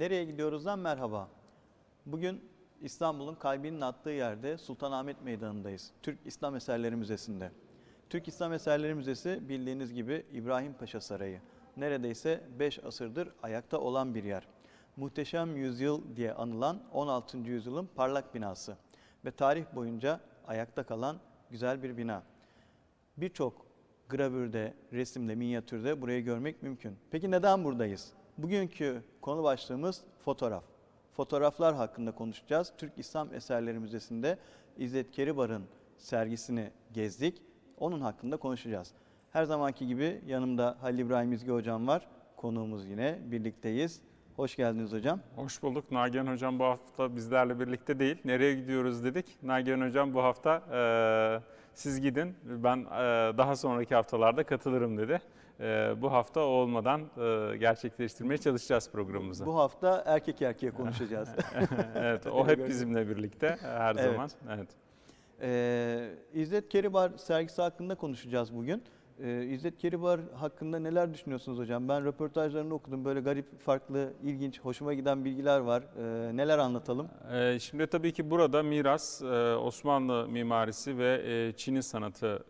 Nereye gidiyoruzdan merhaba. Bugün İstanbul'un kalbinin attığı yerde Sultanahmet Meydanı'ndayız. Türk İslam Eserleri Müzesi'nde. Türk İslam Eserleri Müzesi bildiğiniz gibi İbrahim Paşa Sarayı. Neredeyse 5 asırdır ayakta olan bir yer. Muhteşem Yüzyıl diye anılan 16. yüzyılın parlak binası ve tarih boyunca ayakta kalan güzel bir bina. Birçok gravürde, resimde, minyatürde burayı görmek mümkün. Peki neden buradayız? Bugünkü konu başlığımız fotoğraf. Fotoğraflar hakkında konuşacağız. Türk İslam Eserleri Müzesi'nde İzzet Keribar'ın sergisini gezdik. Onun hakkında konuşacağız. Her zamanki gibi yanımda Halil İbrahim İzgi Hocam var. Konuğumuz yine birlikteyiz. Hoş geldiniz hocam. Hoş bulduk. Nagihan Hocam bu hafta bizlerle birlikte değil. Nereye gidiyoruz dedik. Nagihan Hocam bu hafta e, siz gidin ben e, daha sonraki haftalarda katılırım dedi. E, bu hafta olmadan e, gerçekleştirmeye çalışacağız programımızı. Bu hafta erkek erkeğe konuşacağız. evet o hep bizimle birlikte her Evet. zaman. Evet. Ee, İzzet Keribar sergisi hakkında konuşacağız bugün. Ee, İzzet Keribar hakkında neler düşünüyorsunuz hocam? Ben röportajlarını okudum. Böyle garip, farklı, ilginç, hoşuma giden bilgiler var. Ee, neler anlatalım? Ee, Şimdi tabii ki burada miras, e, Osmanlı mimarisi ve e, Çin'in sanatı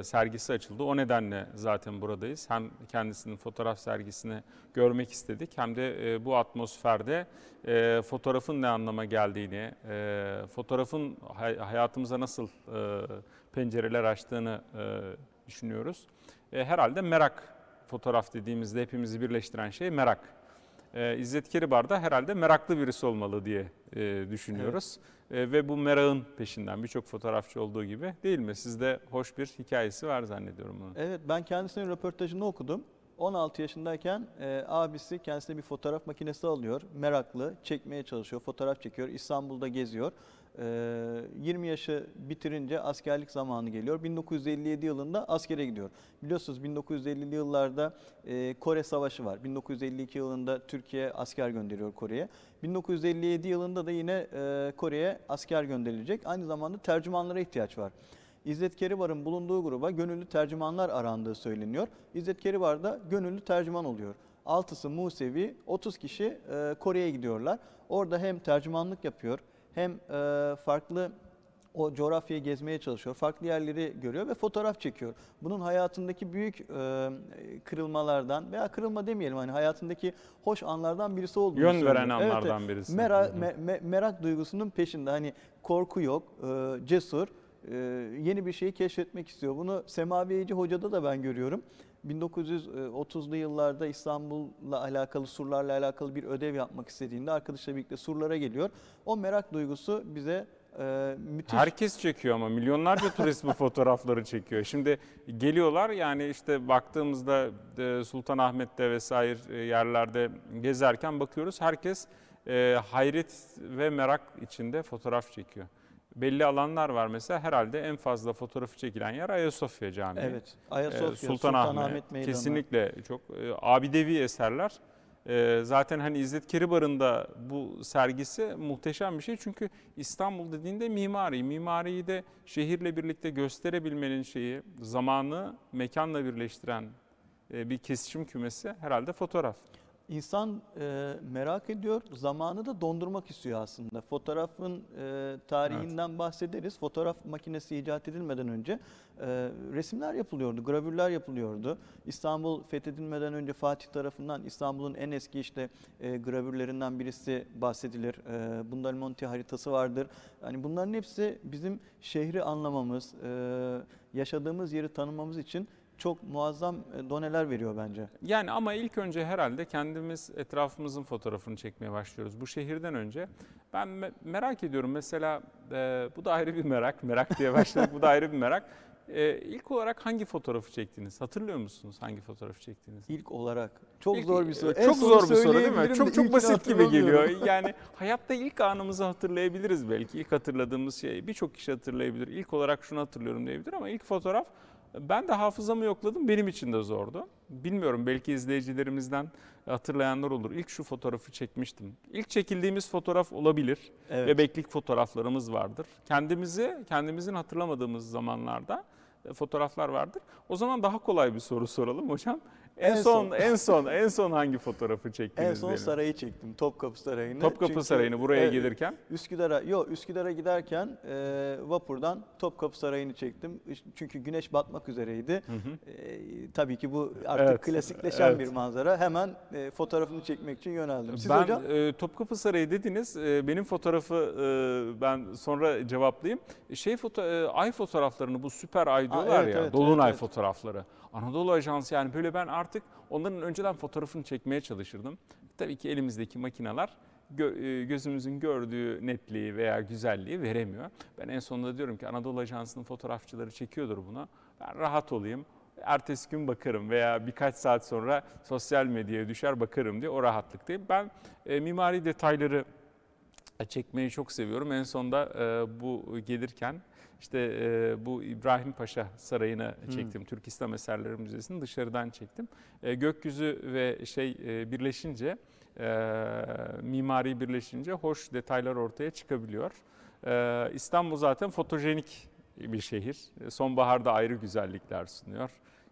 e, sergisi açıldı. O nedenle zaten buradayız. Hem kendisinin fotoğraf sergisini görmek istedik hem de e, bu atmosferde e, fotoğrafın ne anlama geldiğini, e, fotoğrafın hay- hayatımıza nasıl e, pencereler açtığını e, düşünüyoruz. E, Herhalde merak, fotoğraf dediğimizde hepimizi birleştiren şey merak. Ee, İzzet Keribar da herhalde meraklı birisi olmalı diye e, düşünüyoruz. E, ve bu merakın peşinden birçok fotoğrafçı olduğu gibi değil mi? Sizde hoş bir hikayesi var zannediyorum bunun. Evet, ben kendisinin röportajını okudum. 16 yaşındayken e, abisi kendisine bir fotoğraf makinesi alıyor. Meraklı, çekmeye çalışıyor, fotoğraf çekiyor. İstanbul'da geziyor. E, 20 yaşı bitirince askerlik zamanı geliyor. 1957 yılında askere gidiyor. Biliyorsunuz 1950'li yıllarda e, Kore Savaşı var. 1952 yılında Türkiye asker gönderiyor Kore'ye. 1957 yılında da yine e, Kore'ye asker gönderilecek. Aynı zamanda tercümanlara ihtiyaç var. İzzet Keribar'ın bulunduğu gruba gönüllü tercümanlar arandığı söyleniyor. İzzet Keribar da gönüllü tercüman oluyor. Altısı Musevi, 30 kişi e, Kore'ye gidiyorlar. Orada hem tercümanlık yapıyor hem e, farklı o coğrafyayı gezmeye çalışıyor. Farklı yerleri görüyor ve fotoğraf çekiyor. Bunun hayatındaki büyük e, kırılmalardan veya kırılma demeyelim hani hayatındaki hoş anlardan birisi olduğunu Yön söylüyor. veren anlardan evet. birisi. Mera- Hı hı. me- me- merak duygusunun peşinde. Hani korku yok, e, cesur, yeni bir şeyi keşfetmek istiyor. Bunu Semavi Eğici Hoca'da da ben görüyorum. 1930'lu yıllarda İstanbul'la alakalı, surlarla alakalı bir ödev yapmak istediğinde arkadaşla birlikte surlara geliyor. O merak duygusu bize e, müthiş. Herkes çekiyor ama milyonlarca turist bu fotoğrafları çekiyor. Şimdi geliyorlar yani işte baktığımızda e, Sultanahmet'te vesaire e, yerlerde gezerken bakıyoruz herkes e, hayret ve merak içinde fotoğraf çekiyor. Belli alanlar var mesela herhalde en fazla fotoğrafı çekilen yer Ayasofya Camii. Evet, Ee, Ayasofya, Sultanahmet, Sultanahmet Meydanı. kesinlikle çok e, abidevi eserler. E, zaten hani İzzet Keribar'ın da bu sergisi muhteşem bir şey. Çünkü İstanbul dediğinde mimari, mimariyi de şehirle birlikte gösterebilmenin şeyi, zamanı mekanla birleştiren e, bir kesişim kümesi herhalde fotoğraf. İnsan e, merak ediyor, zamanı da dondurmak istiyor aslında. Fotoğrafın e, tarihinden bahsederiz. Fotoğraf makinesi icat edilmeden önce e, resimler yapılıyordu, gravürler yapılıyordu. İstanbul fethedilmeden önce Fatih tarafından İstanbul'un en eski işte e, gravürlerinden birisi bahsedilir. E, Bundan Monti haritası vardır. Yani bunların hepsi bizim şehri anlamamız, e, yaşadığımız yeri tanımamız için çok muazzam e, doneler veriyor bence. Yani ama ilk önce herhalde kendimiz etrafımızın fotoğrafını çekmeye başlıyoruz. Bu şehirden önce ben me- merak ediyorum mesela e, bu da ayrı bir merak. Merak diye başladık bu da ayrı bir merak. E, ilk olarak hangi fotoğrafı çektiniz? Hatırlıyor musunuz hangi fotoğrafı çektiniz? İlk olarak çok İlk- zor bir soru. e, Çok zor bir soru değil mi? Çok çok basit gibi geliyor. Yani hayatta ilk anımızı hatırlayabiliriz belki. İlk hatırladığımız şey birçok kişi hatırlayabilir. İlk olarak şunu hatırlıyorum diyebilir ama ilk fotoğraf ben de hafızamı yokladım. Benim için de zordu. Bilmiyorum belki izleyicilerimizden hatırlayanlar olur. İlk şu fotoğrafı çekmiştim. İlk çekildiğimiz fotoğraf olabilir. Evet. Bebeklik fotoğraflarımız vardır. Kendimizi, kendimizin hatırlamadığımız zamanlarda e, fotoğraflar vardır. O zaman daha kolay bir soru soralım hocam. En, En son, son. en son en son hangi fotoğrafı çektiniz En son diyelim? sarayı çektim. Topkapı Sarayı'nı. Topkapı Çünkü, Sarayı'nı buraya evet, gelirken Üsküdar'a, yok Üsküdar'a giderken e, vapurdan Topkapı Sarayı'nı çektim. Çünkü güneş batmak üzereydi. Hı hı. E, tabii ki bu artık Evet, klasikleşen evet. bir manzara. Hemen e, fotoğrafını çekmek için yöneldim. Siz ben hocam? e, Topkapı Sarayı dediniz. E, benim fotoğrafı e, ben sonra cevaplayayım. Şey foto e, ay fotoğraflarını bu süper ay diyorlar evet, ya. evet, dolunay evet. fotoğrafları. Anadolu Ajansı yani böyle ben artık onların önceden fotoğrafını çekmeye çalışırdım. Tabii ki elimizdeki makineler e, gözümüzün gördüğü netliği veya güzelliği veremiyor. Ben en sonunda diyorum ki Anadolu Ajansı'nın fotoğrafçıları çekiyordur buna. Ben rahat olayım. Ertesi gün bakarım veya birkaç saat sonra sosyal medyaya düşer bakarım diye o rahatlıktayım. Ben e, mimari detayları çekmeyi çok seviyorum. En sonda e, bu gelirken işte e, bu İbrahim Paşa Sarayı'nı çektim. Türk İslam Eserleri Müzesi'ni dışarıdan çektim. E, gökyüzü ve şey e, birleşince, e, mimari birleşince hoş detaylar ortaya çıkabiliyor. E, İstanbul zaten fotojenik bir şehir. Sonbaharda ayrı güzellikler sunuyor.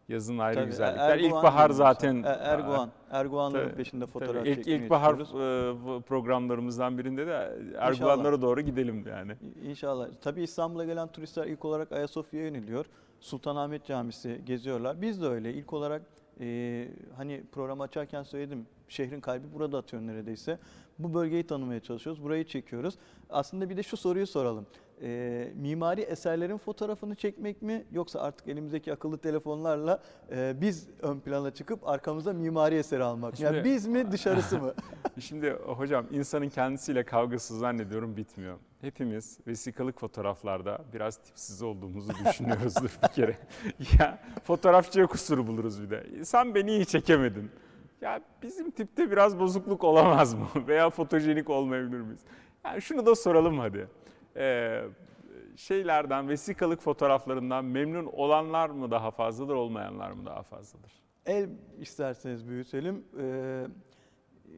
Yazın ayrı Tabii, güzellikler. Erguvan İlkbahar zaten. E, Erguvan. Erguvanların Tabii, peşinde Tabii, fotoğraf ilk, çekmeye ilkbahar e, programlarımızdan birinde de Erguvanlara doğru gidelim yani. İnşallah. Tabii İstanbul'a gelen turistler ilk olarak Ayasofya'ya yöneliyor. Sultanahmet Camisi geziyorlar. Biz de öyle. İlk olarak e, hani programı açarken söyledim. Şehrin kalbi burada atıyor neredeyse. Bu bölgeyi tanımaya çalışıyoruz. Burayı çekiyoruz. Aslında bir de şu soruyu soralım. E, mimari eserlerin fotoğrafını çekmek mi yoksa artık elimizdeki akıllı telefonlarla e, biz ön plana çıkıp arkamıza mimari eseri almak mı? Yani Şimdi- biz mi dışarısı mı? Şimdi hocam insanın kendisiyle kavgası zannediyorum bitmiyor. Hepimiz vesikalık fotoğraflarda biraz tipsiz olduğumuzu düşünüyoruzdur bir kere. ya fotoğrafçıya kusur buluruz bir de. Sen beni iyi çekemedin. Ya bizim tipte biraz bozukluk olamaz mı? Veya fotojenik olmayabilir miyiz? Yani şunu da soralım hadi. Ee, şeylerden, vesikalık fotoğraflarından memnun olanlar mı daha fazladır, olmayanlar mı daha fazladır? El isterseniz büyütelim. Ee,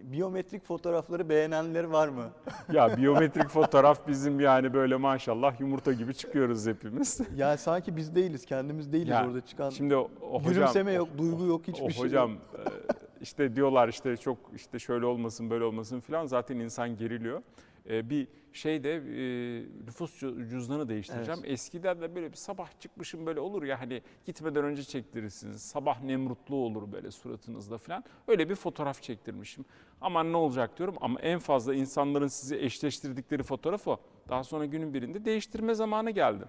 biyometrik fotoğrafları beğenenler var mı? Ya biyometrik fotoğraf bizim yani böyle maşallah yumurta gibi çıkıyoruz hepimiz. Yani sanki biz değiliz, kendimiz değiliz Ya, orada çıkan. Şimdi o, o hocam, Gülümseme o- yok, duygu yok, hiçbir o şey hocam yok. e, işte diyorlar işte çok işte şöyle olmasın böyle olmasın filan zaten insan geriliyor. E, bir şeyde e, nüfus cü- cüzdanı değiştireceğim. Eskiden de böyle bir sabah çıkmışım böyle olur ya hani gitmeden önce çektirirsiniz. Sabah nemrutlu olur böyle suratınızda filan. Öyle bir fotoğraf çektirmişim. Aman ne olacak diyorum ama en fazla insanların sizi eşleştirdikleri fotoğraf o. Daha sonra günün birinde değiştirme zamanı geldi.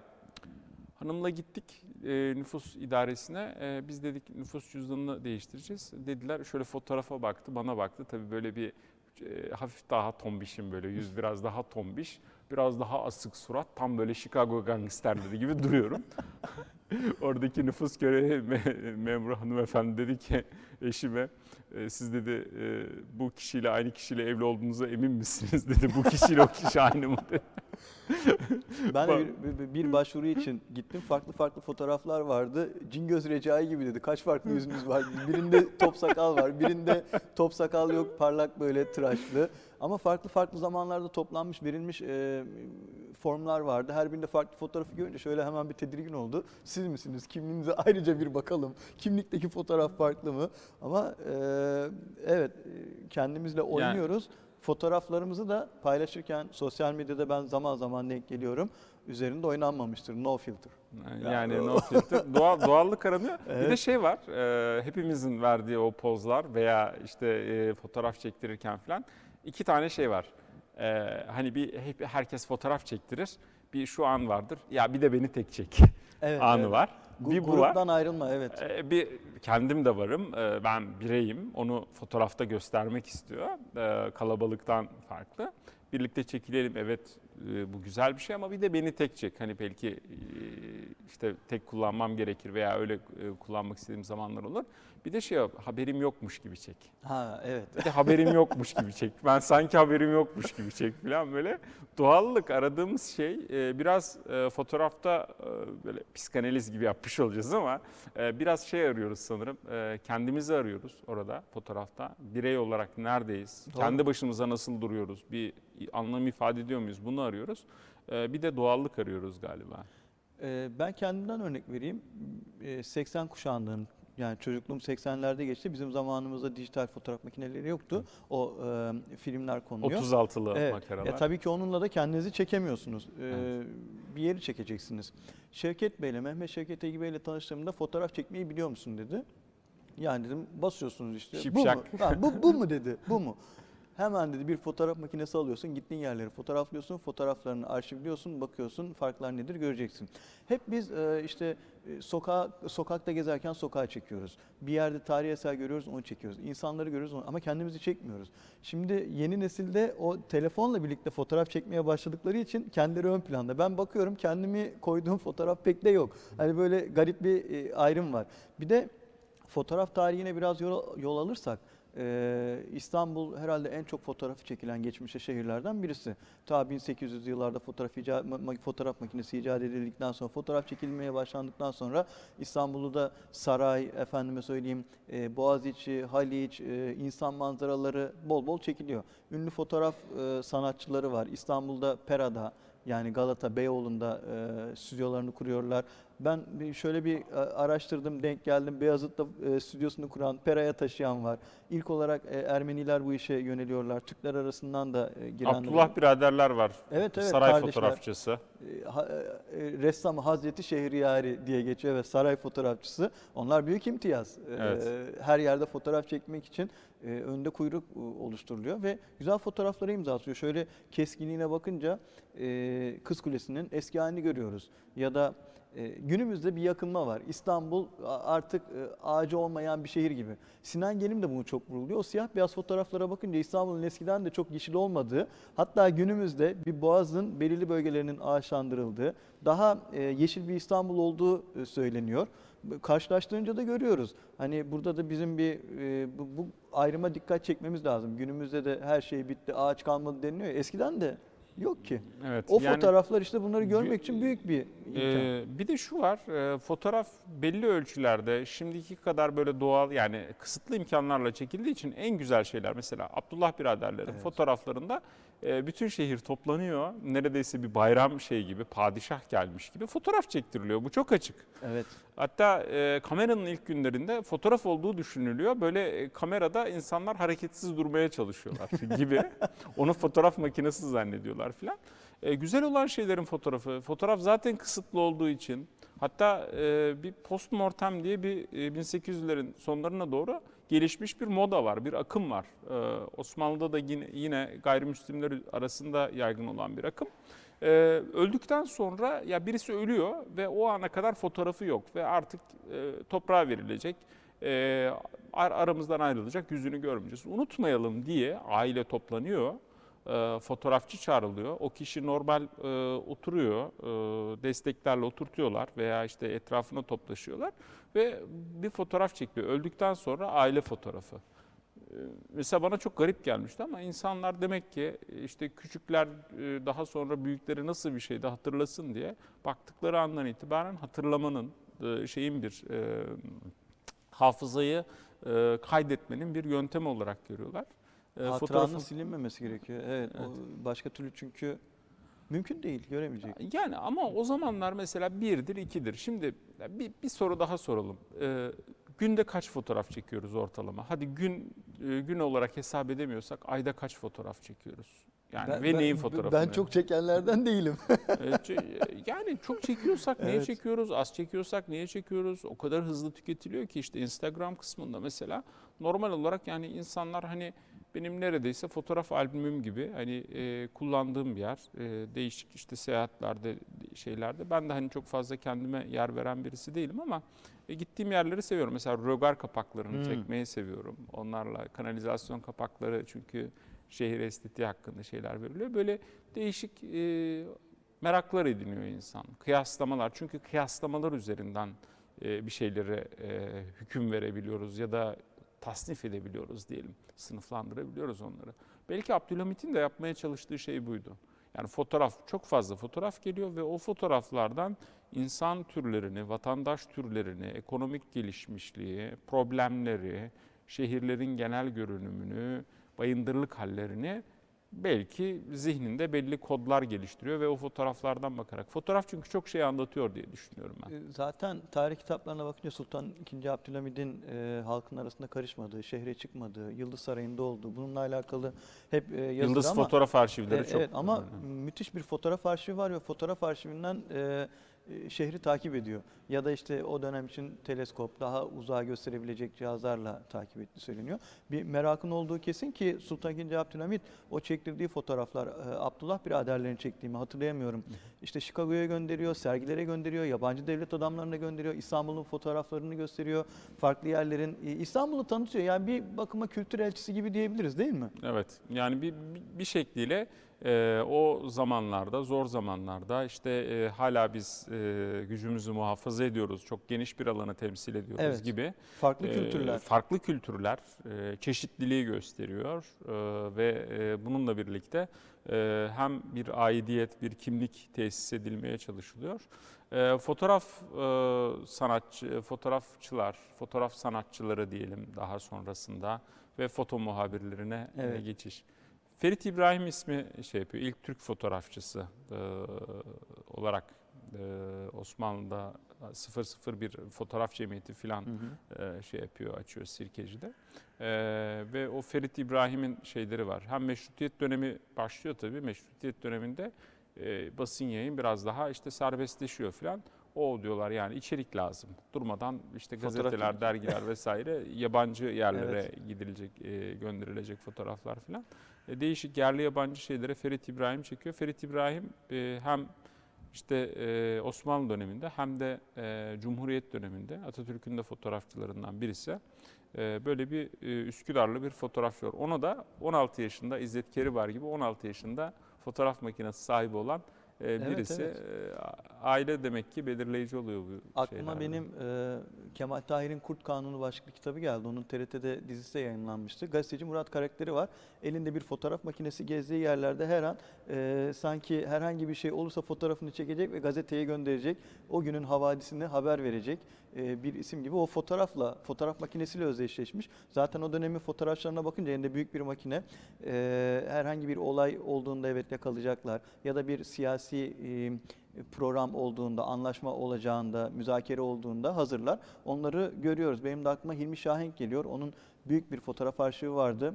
Hanımla gittik e, nüfus idaresine. E, biz dedik nüfus cüzdanını değiştireceğiz. Dediler şöyle fotoğrafa baktı, bana baktı. Tabii böyle bir e, hafif daha tombişim böyle yüz biraz daha tombiş. Biraz daha asık surat. Tam böyle Chicago gangsterleri gibi duruyorum. Oradaki nüfus görevi me- memuru hanımefendi dedi ki eşime e, siz dedi e, bu kişiyle aynı kişiyle evli olduğunuza emin misiniz dedi. Bu kişiyle o kişi aynı mı dedi. Ben de bir, bir- bir başvuru için gittim. Farklı farklı fotoğraflar vardı. Cingöz Recai gibi dedi. Kaç farklı yüzünüz var? Birinde top sakal var, birinde top sakal yok, parlak böyle tıraşlı. Ama farklı farklı zamanlarda toplanmış, verilmiş e, formlar vardı. Her birinde farklı fotoğrafı görünce şöyle hemen bir tedirgin oldu. Siz misiniz? Kimliğinize ayrıca bir bakalım. Kimlikteki fotoğraf farklı mı? Ama e, evet kendimizle oynuyoruz. Fotoğraflarımızı da paylaşırken sosyal medyada ben zaman zaman denk geliyorum. Üzerinde oynanmamıştır. No filter. Yani Ya. no filter. Doğal, doğallık aranıyor. Bir de Evet. şey var. e, hepimizin verdiği o pozlar veya işte e, fotoğraf çektirirken falan iki tane şey var. E, hani bir hep herkes fotoğraf çektirir. Bir şu an vardır. Ya bir de beni tek çek Evet, anı evet. var. Gu- Bir bu var. gruptan ayrılma evet. E, bir kendim de varım. E, ben bireyim. Onu fotoğrafta göstermek istiyor. E, kalabalıktan farklı. Birlikte çekilelim. Evet e, bu güzel bir şey ama bir de beni tek çek. Hani belki e, işte tek kullanmam gerekir veya öyle e, kullanmak istediğim zamanlar olur. Bir de şey haberim yokmuş gibi çek. Ha evet. Bir de haberim yokmuş gibi çek. Ben sanki haberim yokmuş gibi çek falan böyle. Doğallık aradığımız şey e, biraz e, fotoğrafta e, böyle psikanaliz gibi yapmış olacağız ama e, biraz şey arıyoruz sanırım. E, kendimizi arıyoruz orada fotoğrafta. Birey olarak neredeyiz? Doğru. Kendi başımıza nasıl duruyoruz? Bir anlam ifade ediyor muyuz? Bunu arıyoruz. E, bir de doğallık arıyoruz galiba. Ee, ben kendimden örnek vereyim. Ee, 80 kuşağından Yani çocukluğum 80'lerde geçti. Bizim zamanımızda dijital fotoğraf makineleri yoktu. O e, filmler konuluyor. 36'lı Evet. makaralar. Ya tabii ki onunla da kendinizi çekemiyorsunuz. Ee, Evet. Bir yeri çekeceksiniz. Şevket Bey'le, Mehmet Şevket Egi Bey'le tanıştığımda fotoğraf çekmeyi biliyor musun dedi. Yani dedim basıyorsunuz işte. Bu mu? Şipşak. Ha, bu, bu mu dedi, bu mu? Hemen dedi bir fotoğraf makinesi alıyorsun, gittiğin yerleri fotoğraflıyorsun, fotoğraflarını arşivliyorsun, bakıyorsun farklar nedir göreceksin. Hep biz e, işte e, sokağa, sokakta gezerken sokağa çekiyoruz. Bir yerde tarihi eser görüyoruz, onu çekiyoruz. İnsanları görüyoruz onu, ama kendimizi çekmiyoruz. Şimdi yeni nesilde o telefonla birlikte fotoğraf çekmeye başladıkları için kendileri ön planda. Ben bakıyorum kendimi koyduğum fotoğraf pek de yok. Hani böyle garip bir e, ayrım var. Bir de fotoğraf tarihine biraz yol, yol alırsak e, İstanbul herhalde en çok fotoğrafı çekilen geçmişte şehirlerden birisi. Ta 1800'lü yıllarda fotoğraf, icat, fotoğraf makinesi icat edildikten sonra fotoğraf çekilmeye başlandıktan sonra İstanbul'u da saray, efendime söyleyeyim e, Boğaziçi, Haliç, e, insan manzaraları bol bol çekiliyor. Ünlü fotoğraf e, sanatçıları var. İstanbul'da Pera'da yani Galata, Beyoğlu'nda e, stüdyolarını kuruyorlar. Ben şöyle bir e, araştırdım, denk geldim. Beyazıt'ta e, stüdyosunu kuran, Pera'ya taşıyan var. İlk olarak e, Ermeniler bu işe yöneliyorlar. Türkler arasından da girenler. Abdullah biraderler var. Evet, evet, Saray kardeşler. fotoğrafçısı. Ressam Hazreti Şehriyari diye geçiyor ve saray fotoğrafçısı. Onlar büyük imtiyaz. Evet. Her yerde fotoğraf çekmek için önde kuyruk oluşturuluyor ve güzel fotoğraflara imza atıyor. Şöyle keskinliğine bakınca Kız Kulesi'nin eski halini görüyoruz. Ya da günümüzde bir yakınma var. İstanbul artık e, ağacı olmayan bir şehir gibi. Sinan Gelim de bunu çok vurguluyor. O siyah beyaz fotoğraflara bakınca İstanbul'un eskiden de çok yeşil olmadığı, hatta günümüzde bir boğazın belirli bölgelerinin ağaçlandırıldığı, daha e, yeşil bir İstanbul olduğu e, söyleniyor. Karşılaştırınca da görüyoruz. Hani burada da bizim bir bu, ayrıma dikkat çekmemiz lazım. Günümüzde de her şey bitti, ağaç kalmadı deniliyor. Eskiden de yok ki. Evet. O yani- fotoğraflar işte bunları görmek için büyük bir imkan. Ee, bir de şu var, e, fotoğraf belli ölçülerde şimdiki kadar böyle doğal yani kısıtlı imkanlarla çekildiği için en güzel şeyler mesela Abdullah biraderlerin Evet. fotoğraflarında e, bütün şehir toplanıyor. Neredeyse bir bayram şey gibi, padişah gelmiş gibi fotoğraf çektiriliyor. Bu çok açık. evet. Hatta e, kameranın ilk günlerinde fotoğraf olduğu düşünülüyor. Böyle e, kamerada insanlar hareketsiz durmaya çalışıyorlar gibi. Onu fotoğraf makinesi zannediyorlar filan. E, güzel olan şeylerin fotoğrafı. Fotoğraf zaten kısıtlı olduğu için. Hatta e, bir postmortem diye bir e, 1800'lerin sonlarına doğru gelişmiş bir moda var, bir akım var. E, Osmanlı'da da yine, yine gayrimüslimler arasında yaygın olan bir akım. Ee, öldükten sonra ya birisi ölüyor ve o ana kadar fotoğrafı yok ve artık e, toprağa verilecek. E, ar- aramızdan ayrılacak, yüzünü görmeyeceğiz. Unutmayalım diye aile toplanıyor. E, fotoğrafçı çağrılıyor. O kişi normal e, oturuyor, e, desteklerle oturtuyorlar veya işte etrafına toplaşıyorlar ve bir fotoğraf çekiyor. Öldükten sonra aile fotoğrafı. Ee, Mesela bana çok garip gelmişti ama insanlar demek ki işte küçükler e, daha sonra büyükleri nasıl bir şeyde hatırlasın diye baktıkları andan itibaren hatırlamanın e, şeyin bir e, hafızayı e, kaydetmenin bir yöntemi olarak görüyorlar. E, Hatıranın fotoğrafın- silinmemesi gerekiyor. Evet, Evet. O başka türlü çünkü mümkün değil, göremeyecek. Yani ama o zamanlar mesela birdir, ikidir. Şimdi bir, bir soru daha soralım. Ee, günde kaç fotoğraf çekiyoruz ortalama? Hadi gün e, gün olarak hesap edemiyorsak ayda kaç fotoğraf çekiyoruz? Yani Ben- ve ben- neyin fotoğrafını? Ben çok çekenlerden değilim. Çe- yani çok çekiyorsak niye Evet. çekiyoruz? Az çekiyorsak niye çekiyoruz? O kadar hızlı tüketiliyor ki işte Instagram kısmında mesela normal olarak yani insanlar hani benim neredeyse fotoğraf albümüm gibi hani e, kullandığım bir yer. E, değişik işte seyahatlerde şeylerde. Ben de hani çok fazla kendime yer veren birisi değilim ama e, gittiğim yerleri seviyorum. Mesela rögar kapaklarını Hmm. çekmeyi seviyorum. Onlarla kanalizasyon kapakları çünkü şehir estetiği hakkında şeyler veriliyor. Böyle değişik e, meraklar ediniyor insan. Kıyaslamalar çünkü kıyaslamalar üzerinden e, bir şeylere e, hüküm verebiliyoruz ya da tasnif edebiliyoruz diyelim. Sınıflandırabiliyoruz onları. Belki Abdülhamit'in de yapmaya çalıştığı şey buydu. Yani fotoğraf, çok fazla fotoğraf geliyor ve o fotoğraflardan insan türlerini, vatandaş türlerini, ekonomik gelişmişliği, problemleri, şehirlerin genel görünümünü, bayındırlık hallerini belki zihninde belli kodlar geliştiriyor ve o fotoğraflardan bakarak. Fotoğraf çünkü çok şey anlatıyor diye düşünüyorum ben. E, Zaten tarih kitaplarına bakınca Sultan II. Abdülhamid'in e, halkın arasında karışmadığı, şehre çıkmadığı, Yıldız Sarayı'nda olduğu, bununla alakalı hep e, yazılır Yıldız ama fotoğraf arşivleri E, çok Evet ama önemli. müthiş bir fotoğraf arşivi var ve fotoğraf arşivinden e, şehri takip ediyor. Ya da işte o dönem için teleskop daha uzağa gösterebilecek cihazlarla takip ettiği söyleniyor. Bir merakın olduğu kesin ki Sultan II. Abdülhamit o çektirdiği fotoğraflar e, Abdullah biraderlerini çektiğimi hatırlayamıyorum. İşte Chicago'ya gönderiyor, sergilere gönderiyor, yabancı devlet adamlarına gönderiyor, İstanbul'un fotoğraflarını gösteriyor, farklı yerlerin e, İstanbul'u tanıtıyor. Yani bir bakıma kültür elçisi gibi diyebiliriz değil mi? Evet yani bir, bir şekliyle e, o zamanlarda zor zamanlarda işte e, hala biz e, gücümüzü muhafaza ediyoruz. Çok geniş bir alanı temsil ediyoruz Evet. gibi. Farklı E, kültürler. Farklı kültürler e, çeşitliliği gösteriyor e, ve e, bununla birlikte e, hem bir aidiyet, bir kimlik tesis edilmeye çalışılıyor. E, fotoğraf e, sanatçı, fotoğrafçılar, fotoğraf sanatçıları diyelim daha sonrasında ve foto muhabirlerine e, Evet. geçiş. Ferit İbrahim ismi şey yapıyor, ilk Türk fotoğrafçısı e, olarak e, Osmanlı'da 001 fotoğraf cemiyeti filan e, şey yapıyor, açıyor Sirkeci'de. E, ve o Ferit İbrahim'in şeyleri var. Hem meşrutiyet dönemi başlıyor tabii. Meşrutiyet döneminde e, basın yayın biraz daha işte serbestleşiyor filan. O diyorlar yani içerik lazım. Durmadan işte Fotoğraf gazeteler, çekici. dergiler vesaire yabancı yerlere Evet. gidilecek, e, gönderilecek fotoğraflar filan. E, değişik yerli yabancı şeylere Ferit İbrahim çekiyor. Ferit İbrahim e, hem işte e, Osmanlı döneminde hem de e, Cumhuriyet döneminde Atatürk'ün de fotoğrafçılarından birisi. E, böyle bir e, Üsküdarlı bir fotoğrafçı var. Ona da 16 yaşında İzzet Keribar gibi 16 yaşında fotoğraf makinesi sahibi olan e, Evet, birisi. evet. E, aile demek ki belirleyici oluyor bu Aklıma şeylerde. benim e, Kemal Tahir'in Kurt Kanunu başlıklı kitabı geldi. Onun TRT'de dizisi yayınlanmıştı. Gazeteci Murat karakteri var. Elinde bir fotoğraf makinesi gezdiği yerlerde her an e, sanki herhangi bir şey olursa fotoğrafını çekecek ve gazeteye gönderecek. O günün havadisini haber verecek e, bir isim gibi. O fotoğrafla, fotoğraf makinesiyle özdeşleşmiş. Zaten o dönemin fotoğrafçılarına bakınca elinde büyük bir makine. E, herhangi bir olay olduğunda evet yakalayacaklar. Ya da bir siyasi e, program olduğunda, anlaşma olacağında, müzakere olduğunda hazırlar. Onları görüyoruz. Benim de aklıma Hilmi Şahenk geliyor. Onun büyük bir fotoğraf arşivi vardı.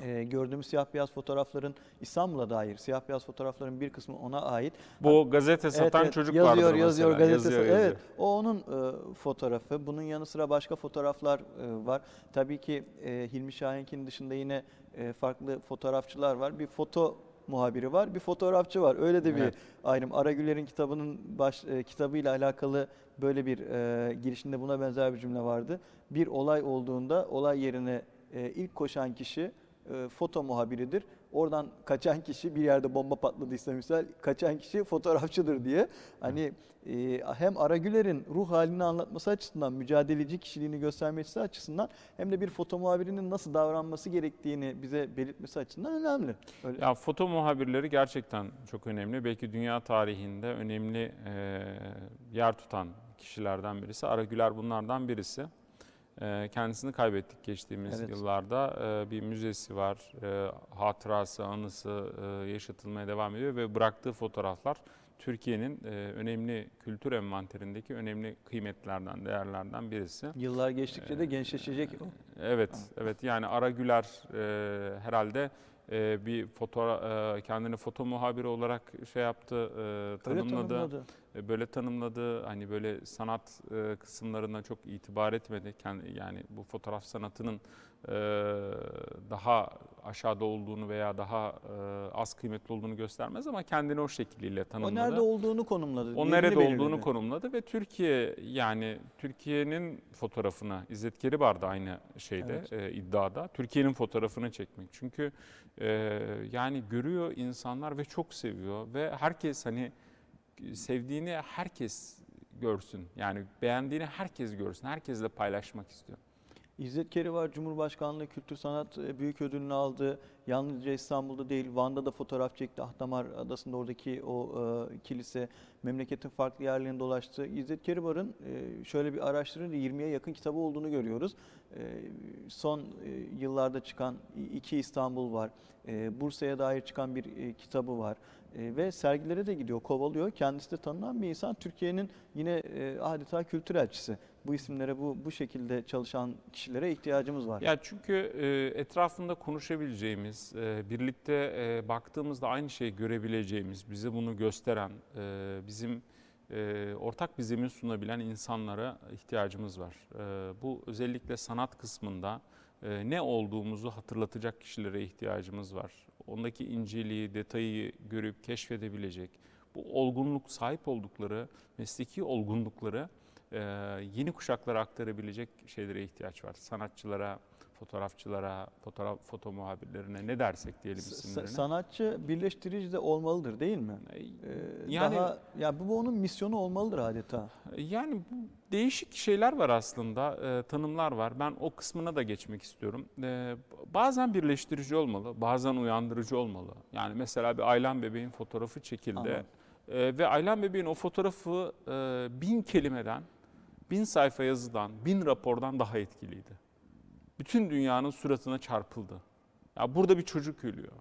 Ee, gördüğümüz siyah beyaz fotoğrafların İstanbul'a dair siyah beyaz fotoğrafların bir kısmı ona ait. Bu gazete satan evet, çocuk yazıyor, vardır yazıyor, mesela. gazetesi. Yazıyor, yazıyor. Evet, o onun e, fotoğrafı. Bunun yanı sıra başka fotoğraflar e, var. Tabii ki e, Hilmi Şahenk'in dışında yine e, farklı fotoğrafçılar var. Bir foto muhabiri var, bir fotoğrafçı var. Öyle de bir Evet. ayrım. Aragüler'in kitabının baş e, kitabıyla alakalı böyle bir e, girişinde buna benzer bir cümle vardı. Bir olay olduğunda olay yerine e, ilk koşan kişi e, foto muhabiridir. Oradan kaçan kişi bir yerde bomba patladıysa misal kaçan kişi fotoğrafçıdır diye. Hani e, hem Aragüler'in ruh halini anlatması açısından, mücadeleci kişiliğini göstermesi açısından hem de bir foto muhabirinin nasıl davranması gerektiğini bize belirtmesi açısından önemli. Öyle. Ya foto muhabirleri gerçekten çok önemli. Belki dünya tarihinde önemli e, yer tutan kişilerden birisi. Aragüler bunlardan birisi. E, kendisini kaybettik geçtiğimiz Evet. yıllarda. E, bir müzesi var. E, hatırası, anısı e, yaşatılmaya devam ediyor ve bıraktığı fotoğraflar Türkiye'nin e, önemli kültür envanterindeki önemli kıymetlerden, değerlerden birisi. Yıllar geçtikçe de gençleşecek o. Evet, evet. Yani Ara Güler herhalde bir foto kendini foto muhabiri olarak şey yaptı, e, Öyle tanımladı. E, Böyle tanımladı. Hani böyle sanat e, kısımlarına çok itibar etmedi. Kendi, yani bu fotoğraf sanatının e, daha aşağıda olduğunu veya daha az kıymetli olduğunu göstermez ama kendini o şekliyle O tanımladı. nerede olduğunu konumladı. O nerede olduğunu belirledi. konumladı ve Türkiye yani Türkiye'nin fotoğrafını İzzet Keribar da aynı şeyde Evet. e, iddiada Türkiye'nin fotoğrafını çekmek. Çünkü e, yani görüyor insanlar ve çok seviyor ve herkes hani sevdiğini herkes görsün. Yani beğendiğini herkes görsün. Herkesle paylaşmak istiyor. İzzet Kerivar Cumhurbaşkanlığı Kültür Sanat e, Büyük Ödülünü aldı. Yalnızca İstanbul'da değil, Van'da da fotoğraf çekti. Ahtamar Adası'nda oradaki o e, kilise, memleketin farklı yerlerinde dolaştı. İzzet Keribar'ın e, şöyle bir araştırınca 20'ye yakın kitabı olduğunu görüyoruz. E, son e, yıllarda çıkan iki İstanbul var. E, Bursa'ya dair çıkan bir e, kitabı var. E, ve sergilere de gidiyor, kovalıyor. Kendisi de tanınan bir insan. Türkiye'nin yine e, adeta kültür elçisi. Bu isimlere, bu bu şekilde çalışan kişilere ihtiyacımız var. Ya çünkü e, etrafında konuşabileceğimiz, e, birlikte baktığımızda aynı şeyi görebileceğimiz, bize bunu gösteren, bizim ortak bir zemin sunabilen insanlara ihtiyacımız var. Bu özellikle sanat kısmında ne olduğumuzu hatırlatacak kişilere ihtiyacımız var. Ondaki inceliği, detayı görüp keşfedebilecek, bu olgunluk sahip oldukları, mesleki olgunlukları yeni kuşaklara aktarabilecek şeylere ihtiyaç var. Sanatçılara, fotoğrafçılara, fotoğraf foto muhabirlerine ne dersek diyelim isimlerine. sanatçı birleştirici de olmalıdır değil mi? Ee, Yani- daha ya bu, bu onun misyonu olmalıdır adeta. Yani bu değişik şeyler var aslında, e, tanımlar var. Ben o kısmına da geçmek istiyorum. E, bazen birleştirici olmalı, bazen uyandırıcı olmalı. Yani mesela bir Aylan Bebeğin fotoğrafı çekildi. Anladım. E, ve Aylan Bebeğin o fotoğrafı e, bin kelimeden, bin sayfa yazıdan, bin rapordan daha etkiliydi. Bütün dünyanın suratına çarpıldı. Ya burada bir çocuk ölüyor.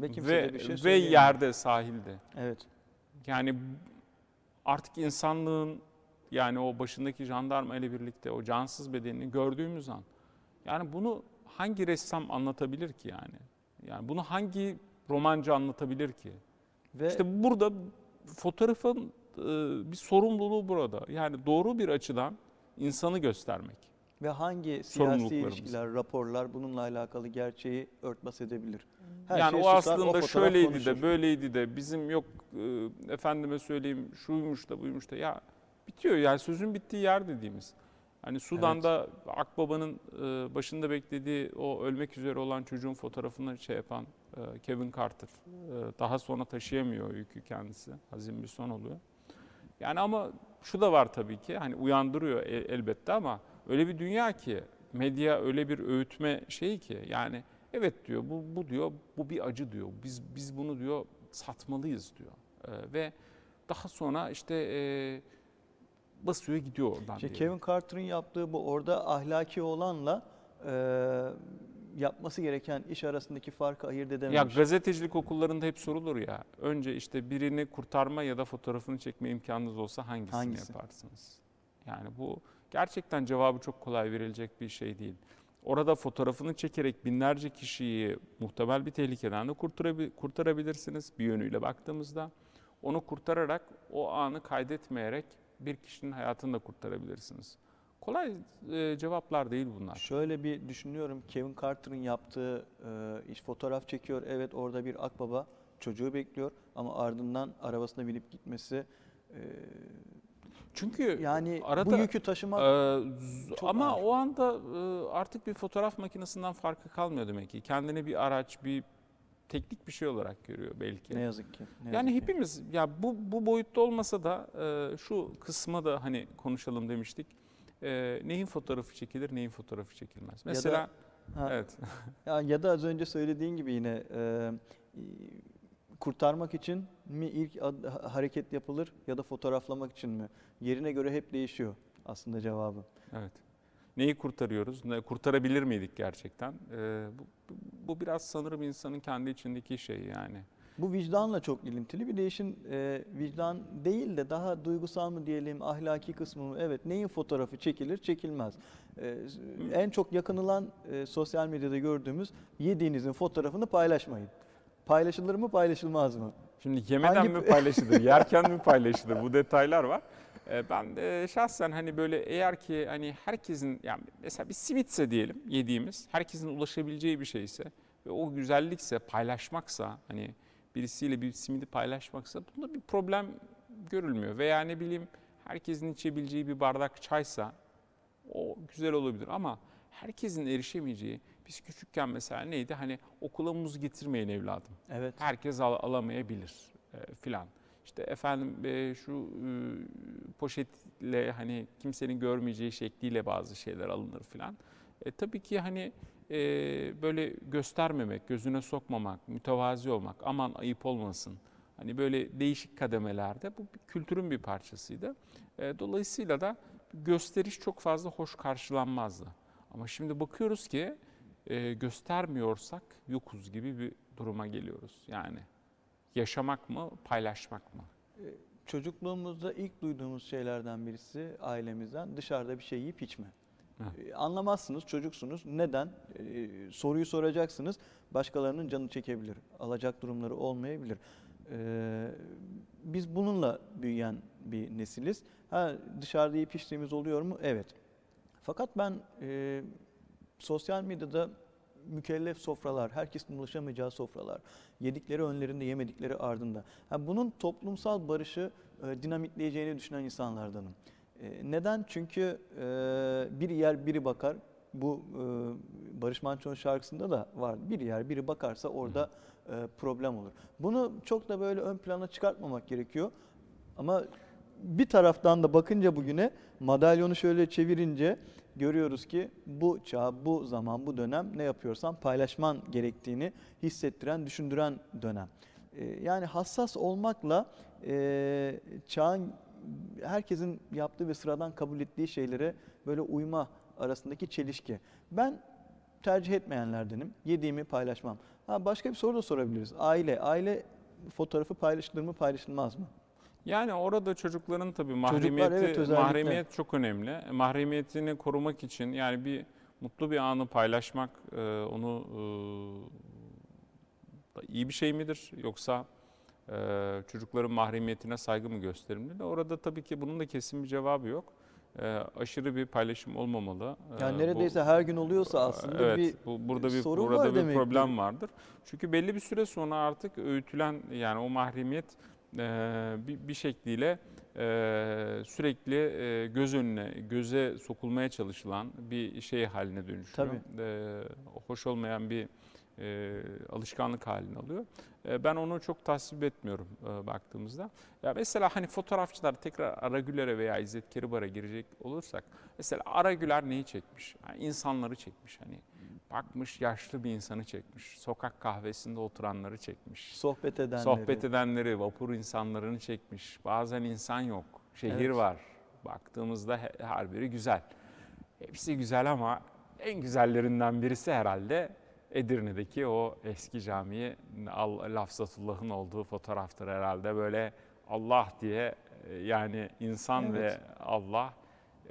Ve kimse ve, bir şey ve yerde, sahilde. Evet. Yani artık insanlığın yani o başındaki jandarma ile birlikte o cansız bedenini gördüğümüz an yani bunu hangi ressam anlatabilir ki yani? Yani bunu hangi romancı anlatabilir ki? Ve İşte burada fotoğrafın e, bir sorumluluğu burada. Yani doğru bir açıdan insanı göstermek. Ve hangi siyasi ilişkiler, raporlar bununla alakalı gerçeği örtbas edebilir? Her yani şey o susar, aslında fotoğraf şöyleydi konuşur. de böyleydi de bizim yok e, efendime söyleyeyim şuymuş da buymuş da ya bitiyor yani sözün bittiği yer dediğimiz. Hani Sudan'da Akbaba'nın e, başında beklediği o ölmek üzere olan çocuğun fotoğrafını şey yapan e, Kevin Carter. E, daha sonra taşıyamıyor o yükü kendisi. Hazin bir son oluyor. Yani ama şu da var tabii ki hani uyandırıyor el- elbette ama öyle bir dünya ki medya öyle bir öğütme şeyi ki yani evet diyor bu bu diyor bu bir acı diyor. Biz biz bunu diyor satmalıyız diyor. Ee, ve daha sonra işte e, basıyor gidiyor oradan. İşte diyelim. Kevin Carter'ın yaptığı bu orada ahlaki olanla e, yapması gereken iş arasındaki farkı ayırt Ya edememiş. gazetecilik okullarında hep sorulur ya. Önce işte birini kurtarma ya da fotoğrafını çekme imkanınız olsa hangisini Hangisi? yaparsınız? Yani bu gerçekten cevabı çok kolay verilecek bir şey değil. Orada fotoğrafını çekerek binlerce kişiyi muhtemel bir tehlikeden de kurtarabi- kurtarabilirsiniz bir yönüyle baktığımızda. Onu kurtararak o anı kaydetmeyerek bir kişinin hayatını da kurtarabilirsiniz. Kolay e, cevaplar değil bunlar. Şöyle bir düşünüyorum Kevin Carter'ın yaptığı e, iş fotoğraf çekiyor. Evet orada bir akbaba çocuğu bekliyor ama ardından arabasına binip gitmesi e, Çünkü yani arada bu yükü taşımak çok ama ağır. o anda e, artık bir fotoğraf makinesinden farkı kalmıyor demek ki. Kendini bir araç, bir teknik bir şey olarak görüyor belki. ne yazık ki. ne yani yazık ki. hepimiz ya bu bu boyutta olmasa da e, şu kısma da hani konuşalım demiştik. E, neyin fotoğrafı çekilir, neyin fotoğrafı çekilmez. Mesela Ha, evet. Ya, ya da az önce söylediğin gibi yine e, kurtarmak için mi ilk hareket yapılır ya da fotoğraflamak için mi? Yerine göre hep değişiyor aslında cevabı. Evet. Neyi kurtarıyoruz? Ne, kurtarabilir miydik gerçekten? E, bu, bu- bu biraz sanırım insanın kendi içindeki şey yani. Bu vicdanla çok ilintili. Bir de işin e, vicdan değil de daha duygusal mı diyelim, ahlaki kısmı mı? Evet, neyin fotoğrafı çekilir, çekilmez. E, en çok yakınılan e, sosyal medyada gördüğümüz yediğinizin fotoğrafını paylaşmayın. Paylaşılır mı, paylaşılmaz mı? Şimdi yemeden Hangi- mi paylaşılır, yerken mi paylaşılır bu detaylar var. Ee, Ben de şahsen hani böyle eğer ki hani herkesin yani mesela bir simitse diyelim yediğimiz herkesin ulaşabileceği bir şeyse ve o güzellikse paylaşmaksa hani birisiyle bir simidi paylaşmaksa bunda bir problem görülmüyor. Veya ne bileyim herkesin içebileceği bir bardak çaysa o güzel olabilir ama herkesin erişemeyeceği biz küçükken mesela neydi hani okula muz getirmeyin evladım Evet. herkes al- alamayabilir e, filan. İşte efendim e, şu e, poşetle hani kimsenin görmeyeceği şekliyle bazı şeyler alınır filan. E, tabii ki hani e, böyle göstermemek, gözüne sokmamak, mütevazi olmak, aman ayıp olmasın. Hani böyle değişik kademelerde bu bir kültürün bir parçasıydı. E, dolayısıyla da gösteriş çok fazla hoş karşılanmazdı. Ama şimdi bakıyoruz ki e, göstermiyorsak yokuz gibi bir duruma geliyoruz. Yani yaşamak mı, paylaşmak mı? Çocukluğumuzda ilk duyduğumuz şeylerden birisi ailemizden dışarıda bir şey yiyip içme. Heh. E, Anlamazsınız, çocuksunuz. Neden? E, soruyu soracaksınız. Başkalarının canı çekebilir. Alacak durumları olmayabilir. E, biz bununla büyüyen bir nesiliz. Ha dışarıda yiyip içtiğimiz oluyor mu? Evet. Fakat ben e, sosyal medyada mükellef sofralar, herkesin ulaşamayacağı sofralar, yedikleri önlerinde, yemedikleri ardında. Ha, bunun toplumsal barışı e, dinamitleyeceğini düşünen insanlardanım. E, neden? Çünkü e, biri yer biri bakar. Bu e, Barış Manço'nun şarkısında da var. Biri yer biri bakarsa orada e, problem olur. Bunu çok da böyle ön plana çıkartmamak gerekiyor. Ama bir taraftan da bakınca bugüne madalyonu şöyle çevirince görüyoruz ki bu çağ, bu zaman, bu dönem ne yapıyorsan paylaşman gerektiğini hissettiren, düşündüren dönem. Ee, Yani hassas olmakla e, çağın herkesin yaptığı ve sıradan kabul ettiği şeylere böyle uyma arasındaki çelişki. Ben tercih etmeyenlerdenim. Yediğimi paylaşmam. Ha, başka bir soru da sorabiliriz. Aile, aile fotoğrafı paylaşılır mı, paylaşılmaz mı? Yani orada çocukların tabii mahremiyeti, evet, özellikle. mahremiyet çok önemli. Mahremiyetini korumak için yani bir mutlu bir anı paylaşmak e, onu e, iyi bir şey midir yoksa e, çocukların mahremiyetine saygı mı gösterimli? Orada tabii ki bunun da kesin bir cevabı yok. E, aşırı bir paylaşım olmamalı. Yani bu- neredeyse her gün oluyorsa aslında evet, bir bu, burada bir sorun burada var bir demek ki. problem vardır. Çünkü belli bir süre sonra artık öğütülen yani o mahremiyet bir, bir şekliyle sürekli göz önüne, göze sokulmaya çalışılan bir şey haline dönüşüyor. Tabii. Hoş olmayan bir e, alışkanlık haline alıyor. E, ben onu çok tasvip etmiyorum e, baktığımızda. Ya mesela hani fotoğrafçılar tekrar Aragüler'e veya İzzet Keribar'a girecek olursak mesela Aragüler neyi çekmiş? Yani insanları çekmiş hani. Bakmış yaşlı bir insanı çekmiş. Sokak kahvesinde oturanları çekmiş. sohbet edenleri. Sohbet edenleri, vapur insanlarını çekmiş. Bazen insan yok, şehir Evet. var. Baktığımızda he- her biri güzel. Hepsi güzel ama en güzellerinden birisi herhalde Edirne'deki o eski camiyi Al- Lafzatullah'ın olduğu fotoğraftır herhalde. Böyle Allah diye e, yani insan Evet. ve Allah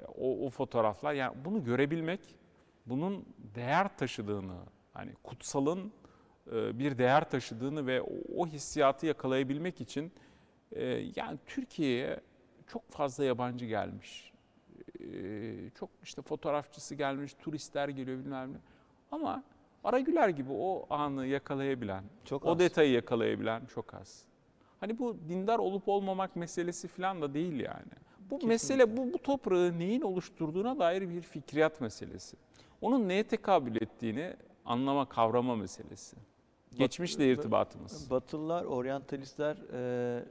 e, o, o fotoğraflar yani bunu görebilmek bunun değer taşıdığını hani kutsalın e, bir değer taşıdığını ve o, o hissiyatı yakalayabilmek için e, yani Türkiye'ye çok fazla yabancı gelmiş. E, Çok işte fotoğrafçısı gelmiş, turistler geliyor bilmem ne. Ama Aragüler gibi o anı yakalayabilen, Çok o az. detayı yakalayabilen çok az. Hani bu dindar olup olmamak meselesi falan da değil yani. Bu Kesinlikle. mesele bu, bu toprağı neyin oluşturduğuna dair bir fikriyat meselesi. Onun neye tekabül ettiğini anlama, kavrama meselesi. Geçmişle irtibatımız. Batılılar, oryantalistler e,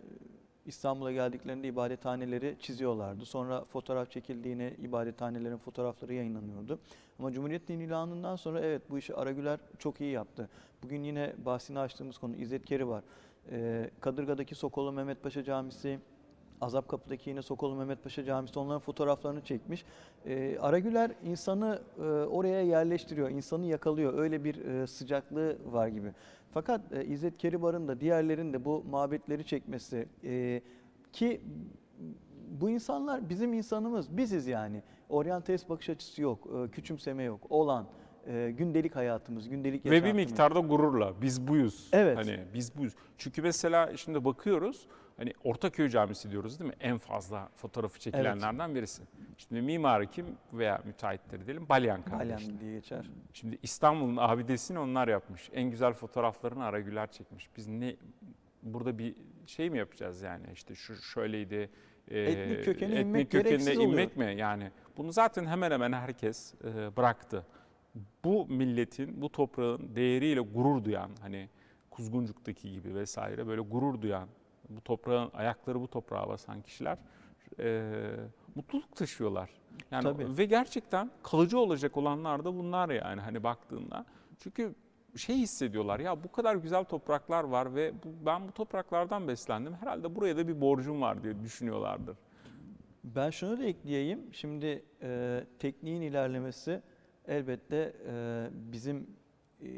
İstanbul'a geldiklerinde ibadethaneleri çiziyorlardı. Sonra fotoğraf çekildiğine ibadethanelerin fotoğrafları yayınlanıyordu. Ama Cumhuriyet'in ilanından sonra evet bu işi Aragüler çok iyi yaptı. Bugün yine bahsini açtığımız konu İzzet Keri var. E, Kadırga'daki Sokolu Mehmet Paşa Camisi, Azap Kapı'daki yine Sokolu Mehmet Paşa Camisi onların fotoğraflarını çekmiş. E, Aragüler insanı e, oraya yerleştiriyor, insanı yakalıyor. Öyle bir e, sıcaklığı var gibi. Fakat e, İzzet Keribar'ın da diğerlerinin de bu mabetleri çekmesi e, ki bu insanlar bizim insanımız, biziz yani. Oryantalist bakış açısı yok, e, küçümseme yok, olan e, gündelik hayatımız, gündelik Ve bir yaşantımız. miktarda gururla biz buyuz. Evet. Hani biz buyuz. Çünkü mesela şimdi bakıyoruz hani Ortaköy Camisi diyoruz değil mi? En fazla fotoğrafı çekilenlerden birisi. Şimdi mimarı kim veya müteahhitleri diyelim Balyan kardeşler. Halen diye geçer. Şimdi İstanbul'un abidesini onlar yapmış. En güzel fotoğraflarını Aragüler çekmiş. Biz ne burada bir şey mi yapacağız yani işte şu şöyleydi. e, Etnik kökene etnik inmek kökenine gereksiz oluyor. inmek mi yani? Bunu zaten hemen hemen herkes e, bıraktı. Bu milletin, bu toprağın değeriyle gurur duyan hani Kuzguncuk'taki gibi vesaire böyle gurur duyan, bu toprağın ayakları bu toprağa basan kişiler e, mutluluk taşıyorlar. Yani Tabii. ve gerçekten kalıcı olacak olanlar da bunlar yani hani baktığında. Çünkü şey hissediyorlar ya bu kadar güzel topraklar var ve bu, ben bu topraklardan beslendim. Herhalde buraya da bir borcum var diye düşünüyorlardır. Ben şunu da ekleyeyim. Şimdi e, tekniğin ilerlemesi elbette e, bizim e,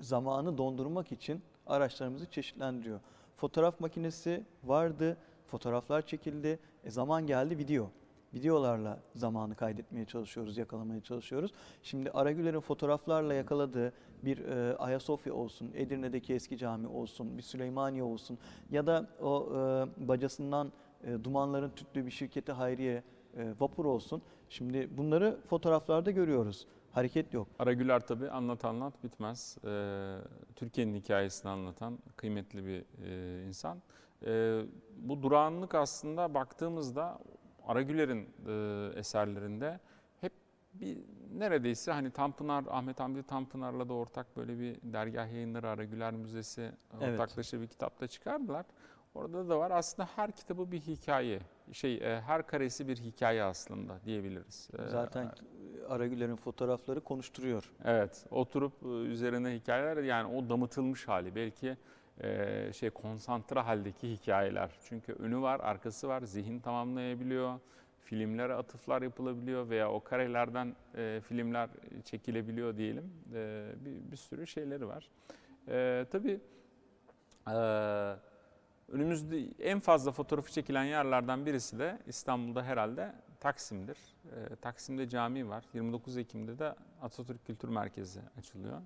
zamanı dondurmak için araçlarımızı çeşitlendiriyor. Fotoğraf makinesi vardı, fotoğraflar çekildi. E, zaman geldi video. Videolarla zamanı kaydetmeye çalışıyoruz, yakalamaya çalışıyoruz. Şimdi Aragüler'in fotoğraflarla yakaladığı bir e, Ayasofya olsun, Edirne'deki eski cami olsun, bir Süleymaniye olsun ya da o e, bacasından e, dumanların tüttüğü bir şirketi Hayriye e, vapur olsun. Şimdi bunları fotoğraflarda görüyoruz. Hareket yok. Aragüler tabii anlat anlat bitmez. Ee, Türkiye'nin hikayesini anlatan kıymetli bir e, insan. Ee, bu durağanlık aslında baktığımızda Aragüler'in e, eserlerinde hep bir neredeyse hani Tanpınar, Ahmet Hamdi Tanpınar'la da ortak böyle bir dergah yayınları Aragüler Müzesi Evet. ortaklaşa bir kitapta çıkardılar. Orada da var aslında her kitabı bir hikaye. Şey e, her karesi bir hikaye aslında diyebiliriz. Ee, Zaten e, Aragüler'in fotoğrafları konuşturuyor. Evet, oturup e, üzerine hikayeler yani o damıtılmış hali belki e, şey konsantre haldeki hikayeler. Çünkü önü var, arkası var, zihin tamamlayabiliyor. Filmlere atıflar yapılabiliyor veya o karelerden e, filmler çekilebiliyor diyelim. E, bir, bir sürü şeyleri var. E, tabii e, önümüzde en fazla fotoğrafı çekilen yerlerden birisi de İstanbul'da herhalde Taksim'dir. E, Taksim'de cami var. 29 Ekim'de de Atatürk Kültür Merkezi açılıyor.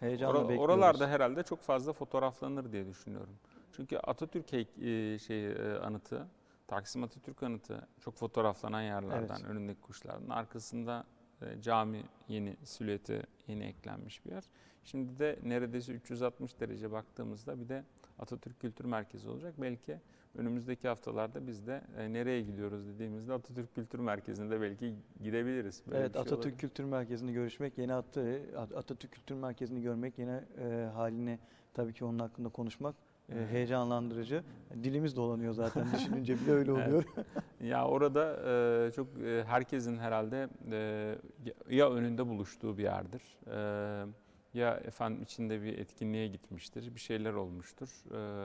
Heyecanla Ora- bekliyoruz. oralarda herhalde çok fazla fotoğraflanır diye düşünüyorum. Çünkü Atatürk e, şey e, anıtı, Taksim Atatürk anıtı çok fotoğraflanan yerlerden, Evet. önündeki kuşlardan. Arkasında e, cami yeni silüeti yeni eklenmiş bir yer. Şimdi de neredeyse 360 derece baktığımızda bir de Atatürk Kültür Merkezi olacak. belki önümüzdeki haftalarda biz de e, nereye gidiyoruz dediğimizde Atatürk Kültür Merkezi'nde belki gidebiliriz. Böyle Evet şey Atatürk olabilir. Kültür Merkezi'ni görüşmek, yeni attığı Atatürk Kültür Merkezi'ni görmek, yine e, halini tabii ki onun hakkında konuşmak e, heyecanlandırıcı. Dilimiz dolanıyor zaten düşününce bile öyle oluyor. Ya orada e, çok e, herkesin herhalde e, ya önünde buluştuğu bir yerdir. E, ya efendim içinde bir etkinliğe gitmiştir, bir şeyler olmuştur.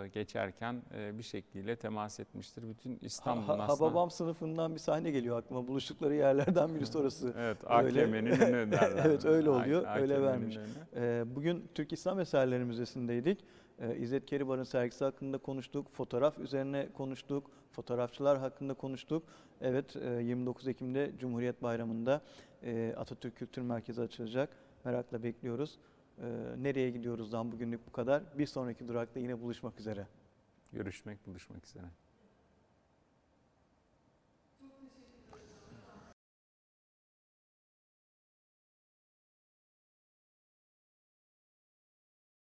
E, geçerken e, bir şekliyle temas etmiştir. Bütün İstanbul'un Ha- aslında... Hababam sınıfından bir sahne geliyor aklıma. Buluştukları yerlerden birisi orası. Evet. AKM'nin önü derler. Evet, öyle oluyor, A- öyle vermiş. Ee, Bugün Türk İslam Eserleri Müzesi'ndeydik. Ee, İzzet Keribar'ın sergisi hakkında konuştuk, fotoğraf üzerine konuştuk, fotoğrafçılar hakkında konuştuk. Evet, e, 29 Ekim'de Cumhuriyet Bayramı'nda e, Atatürk Kültür Merkezi açılacak. Merakla bekliyoruz. Ee, Nereye gidiyoruzdan bugünlük bu kadar. Bir sonraki durakta yine buluşmak üzere. Görüşmek, buluşmak üzere.